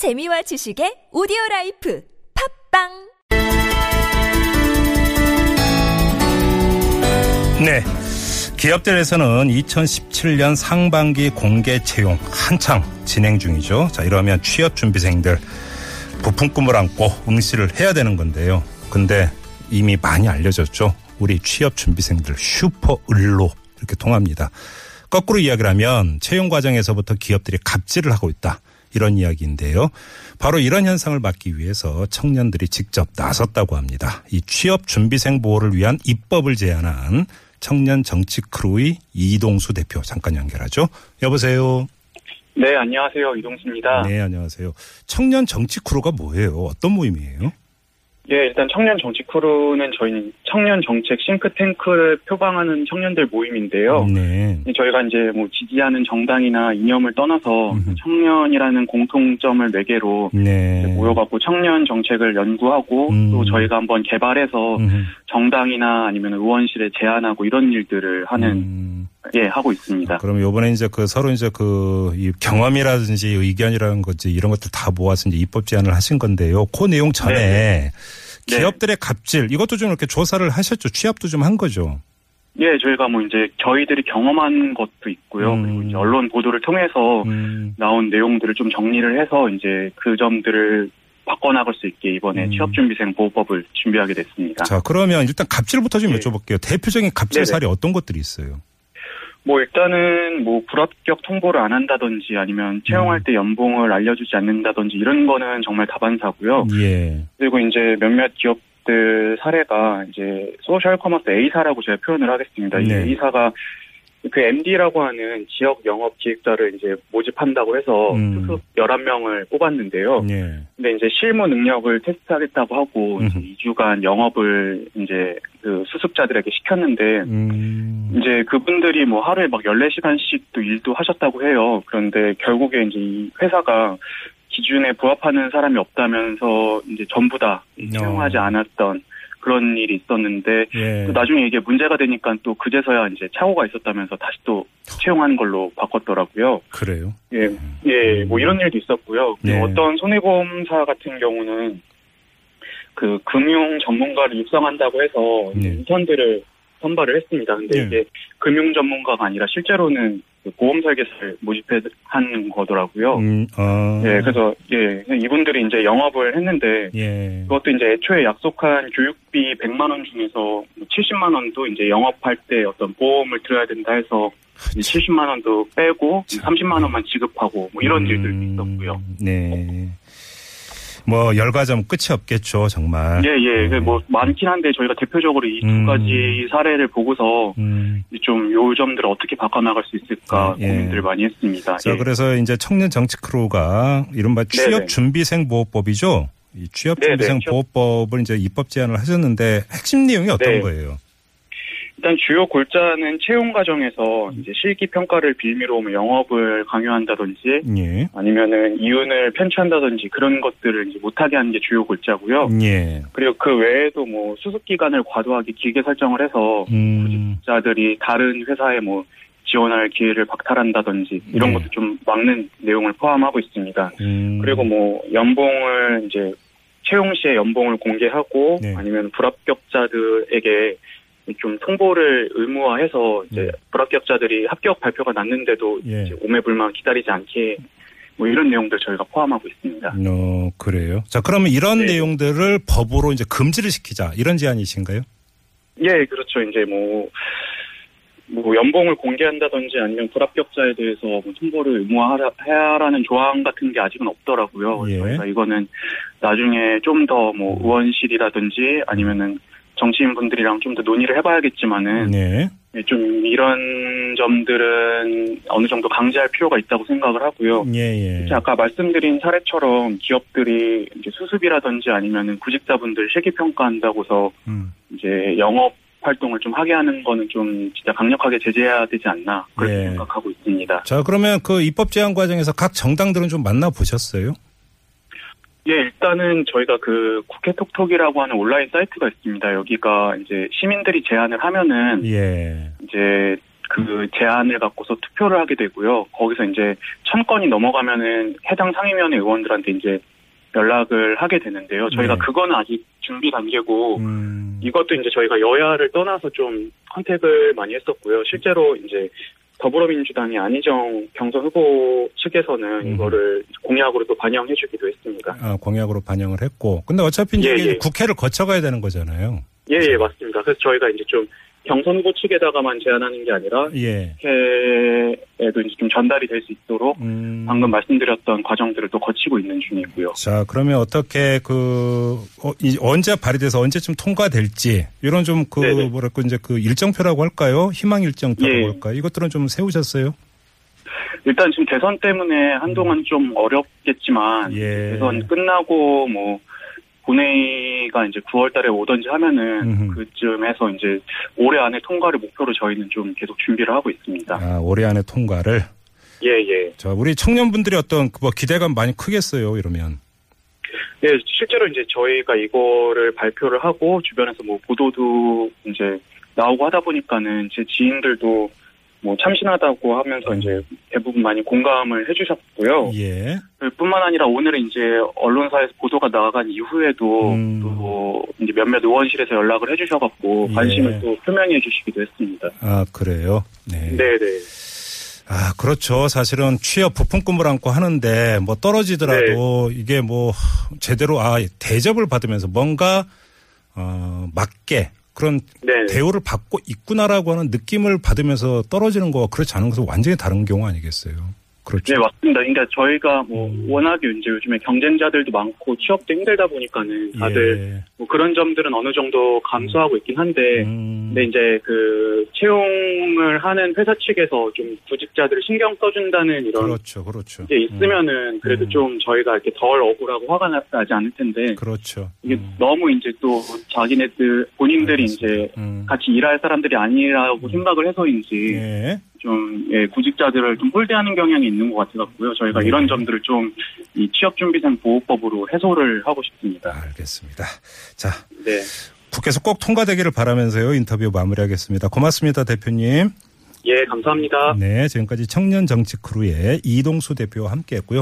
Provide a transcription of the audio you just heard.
재미와 지식의 오디오 life 팟빵 네. 기업들에서는 2017년 상반기 공개 채용 한창 진행 중이죠. 자, 이러면 취업 준비생들 부푼 꿈을 안고 응시를 해야 되는 건데요. 근데 이미 많이 알려졌죠. 우리 취업 준비생들 슈퍼 을로 이렇게 통합니다. 거꾸로 이야기를 하면 채용 과정에서부터 기업들이 갑질을 하고 있다. 이런 이야기인데요. 바로 이런 현상을 막기 위해서 청년들이 직접 나섰다고 합니다. 이 취업 준비생 보호를 위한 입법을 제안한 청년 정치 크루의 이동수 대표 잠깐 연결하죠. 여보세요. 네, 안녕하세요. 이동수입니다. 네, 안녕하세요. 청년 정치 크루가 뭐예요? 어떤 모임이에요? 예, 일단 청년 정치 크루는 저희는 청년 정책 싱크탱크를 표방하는 청년들 모임인데요. 네. 저희가 이제 뭐 지지하는 정당이나 이념을 떠나서 음흠. 청년이라는 공통점을 매개로 네. 모여갖고 청년 정책을 연구하고 음. 또 저희가 한번 개발해서 음. 정당이나 아니면 의원실에 제안하고 이런 일들을 하는 음. 예 하고 있습니다. 그럼 요번에 이제 그 서로 이제 그이 경험이라든지 의견이라는 거지 이런 것들 다 모아서 이제 입법 제안을 하신 건데요. 그 내용 전에 네. 기업들의 갑질 이것도 좀 이렇게 조사를 하셨죠. 취합도 좀 한 거죠. 예, 저희가 뭐 이제 저희들이 경험한 것도 있고요. 음. 그리고 이제 언론 보도를 통해서 음. 나온 내용들을 좀 정리를 해서 이제 그 점들을 바꿔나갈 수 있게 이번에 음. 취업준비생 보호법을 준비하게 됐습니다. 자, 그러면 일단 갑질부터 좀 네. 여쭤볼게요. 대표적인 갑질 네네. 사례 어떤 것들이 있어요? 뭐 일단은 뭐 불합격 통보를 안 한다든지 아니면 채용할 음. 때 연봉을 알려주지 않는다든지 이런 거는 정말 다반사고요. 예. 그리고 이제 몇몇 기업들 사례가 이제 social commerce A사라고 제가 표현을 하겠습니다. 이 네. A사가 그 MD라고 하는 지역 영업 기획자를 이제 모집한다고 해서 음. 수습 11명을 뽑았는데요. 예. 근데 이제 실무 능력을 테스트하겠다고 하고 이제 음흠. 2주간 영업을 이제 그 수습자들에게 시켰는데 음. 이제 그분들이 뭐 하루에 막 14시간씩도 일도 하셨다고 해요. 그런데 결국에 이제 이 회사가 기준에 부합하는 사람이 없다면서 이제 전부 다 채용하지 어. 않았던 그런 일이 있었는데 예. 또 나중에 이게 문제가 되니까 또 그제서야 이제 착오가 있었다면서 다시 또 채용하는 걸로 바꿨더라고요. 그래요. 예, 예, 뭐 이런 일도 있었고요. 그리고 네. 어떤 손해보험사 같은 경우는 그 금융 전문가를 육성한다고 해서 네. 인턴들을 선발을 했습니다. 근데 네. 이게 금융 전문가가 아니라 실제로는 그 보험 설계사를 모집한 거더라고요. 음, 어. 예, 그래서 예, 이분들이 이제 영업을 했는데 예. 그것도 이제 애초에 약속한 교육비 100만 원 중에서 70만 원도 이제 영업할 때 어떤 보험을 들어야 된다 해서 이제 70만 원도 빼고 참. 30만 원만 지급하고 뭐 이런 일들도 음, 있었고요. 네. 뭐 열과점 끝이 없겠죠, 정말. 예, 예. 네. 뭐 많긴 한데 저희가 대표적으로 이두 음. 가지 사례를 보고서 음. 좀 요 점들을 어떻게 바꿔나갈 수 있을까 예. 고민들을 많이 했습니다. 자, 예. 그래서 이제 청년 정치 크루가 이른바 취업 네네. 준비생 보호법이죠. 이 취업 네네, 준비생 보호법을 이제 입법 제안을 하셨는데 핵심 내용이 어떤 네. 거예요? 일단 주요 골자는 채용 과정에서 이제 실기 평가를 빌미로 뭐 영업을 강요한다든지 예. 아니면은 이윤을 편취한다든지 그런 것들을 이제 못하게 하는 게 주요 골자고요. 예. 그리고 그 외에도 뭐 수습 기간을 과도하게 길게 설정을 해서 음. 자들이 다른 회사에 뭐 지원할 기회를 박탈한다든지 이런 네. 것도 좀 막는 내용을 포함하고 있습니다. 음. 그리고 뭐 연봉을 이제 채용 시에 연봉을 공개하고 네. 아니면 불합격자들에게 좀 통보를 의무화해서 이제 네. 불합격자들이 합격 발표가 났는데도 예. 이제 오매불만 기다리지 않게 뭐 이런 내용들 저희가 포함하고 있습니다. 어, 그래요. 자, 그러면 이런 네. 내용들을 법으로 이제 금지를 시키자. 이런 제안이신가요? 예, 그렇죠. 이제 뭐, 뭐, 연봉을 공개한다든지 아니면 불합격자에 대해서 뭐 통보를 의무화하라는 조항 같은 게 아직은 없더라고요. 예. 그래서 이거는 나중에 좀 더 뭐 의원실이라든지 아니면은 정치인 분들이랑 좀 더 논의를 해봐야겠지만은 네. 예, 좀 이런 점들은 어느 정도 강제할 필요가 있다고 생각을 하고요. 예, 예. 자, 아까 말씀드린 사례처럼 기업들이 이제 수습이라든지 아니면은 구직자분들 실기 평가한다고서 음. 이제 영업 활동을 좀 하게 하는 거는 좀 진짜 강력하게 제재해야 되지 않나 그렇게 예. 생각하고 있습니다. 자, 그러면 그 입법 제안 과정에서 각 정당들은 좀 만나 보셨어요? 예, 일단은 저희가 그 국회 톡톡이라고 하는 온라인 사이트가 있습니다. 여기가 이제 시민들이 제안을 하면은 예. 이제 그 제안을 갖고서 투표를 하게 되고요. 거기서 이제 천 건이 넘어가면은 해당 상임위원회 의원들한테 이제 연락을 하게 되는데요. 저희가 네. 그거는 아직 준비 단계고 음. 이것도 이제 저희가 여야를 떠나서 좀 컨택을 많이 했었고요. 실제로 이제 더불어민주당의 안희정 경선 후보 측에서는 음. 이거를 공약으로 또 반영해주기도 했습니다. 아, 공약으로 반영을 했고. 근데 어차피 이제 예, 예. 국회를 거쳐가야 되는 거잖아요. 예, 예, 맞습니다. 그래서 저희가 이제 좀 경선 후보 측에다가만 제안하는 게 아니라 예. 국회에도 이제 좀 전달이 될 수 있도록 음. 방금 말씀드렸던 과정들을 또 거치고 있는 중이고요. 자, 그러면 어떻게 그, 어, 이, 언제 발의돼서 언제쯤 통과될지, 이런 좀 그. 뭐랄까, 이제 그 일정표라고 할까요? 희망 일정표라고 예. 할까요? 이것들은 좀 세우셨어요? 일단 지금 대선 때문에 한동안 좀 어렵겠지만 예. 대선 끝나고 뭐 본회의가 이제 9월 달에 오던지 하면은 음흠. 그쯤 해서 이제 올해 안에 통과를 목표로 저희는 좀 계속 준비를 하고 있습니다. 아, 올해 안에 통과를. 예, 예. 자, 우리 청년분들이 어떤, 그 뭐, 기대감 많이 크겠어요, 이러면. 예, 실제로 이제 저희가 이거를 발표를 하고 주변에서 뭐 보도도 이제 나오고 하다 보니까는 제 지인들도 뭐 참신하다고 하면서 이제 대부분 많이 공감을 해주셨고요. 예. 뿐만 아니라 오늘은 이제 언론사에서 보도가 나간 이후에도 음. 또 이제 몇몇 의원실에서 연락을 해주셔갖고 예. 관심을 또 표명해 주시기도 했습니다. 아, 그래요? 네. 네네. 아, 그렇죠. 사실은 취업 부품 꿈을 안고 하는데 뭐 떨어지더라도 네. 이게 뭐 제대로 아, 대접을 받으면서 뭔가 어, 맞게 그런 네. 대우를 받고 있구나라고 하는 느낌을 받으면서 떨어지는 거와 그렇지 않은 것은 완전히 다른 경우 아니겠어요. 그렇죠. 네, 맞습니다. 그러니까 저희가 뭐 음. 워낙에 이제 요즘에 경쟁자들도 많고 취업도 힘들다 보니까는 다들 예. 뭐 그런 점들은 어느 정도 감수하고 있긴 한데 음. 근데 이제 그 채용을 하는 회사 측에서 좀 구직자들을 신경 써준다는 이런 그렇죠. 그렇죠. 게 있으면은 그래도 음. 좀 저희가 이렇게 덜 억울하고 화가 나- 나지 않을 텐데 그렇죠. 이게 음. 너무 이제 또 자기네들 본인들이 알겠습니다. 이제 음. 같이 일할 사람들이 아니라고 생각을 해서인지 예. 좀 예, 구직자들을 좀 홀대하는 경향이 있는 것 같아갖고요. 저희가 네. 이런 점들을 좀 이 취업준비생 보호법으로 해소를 하고 싶습니다. 알겠습니다. 자, 네, 국회에서 꼭 통과되기를 바라면서요. 인터뷰 마무리하겠습니다. 고맙습니다, 대표님. 예, 감사합니다. 네, 지금까지 청년 정치 크루의 이동수 대표와 함께했고요.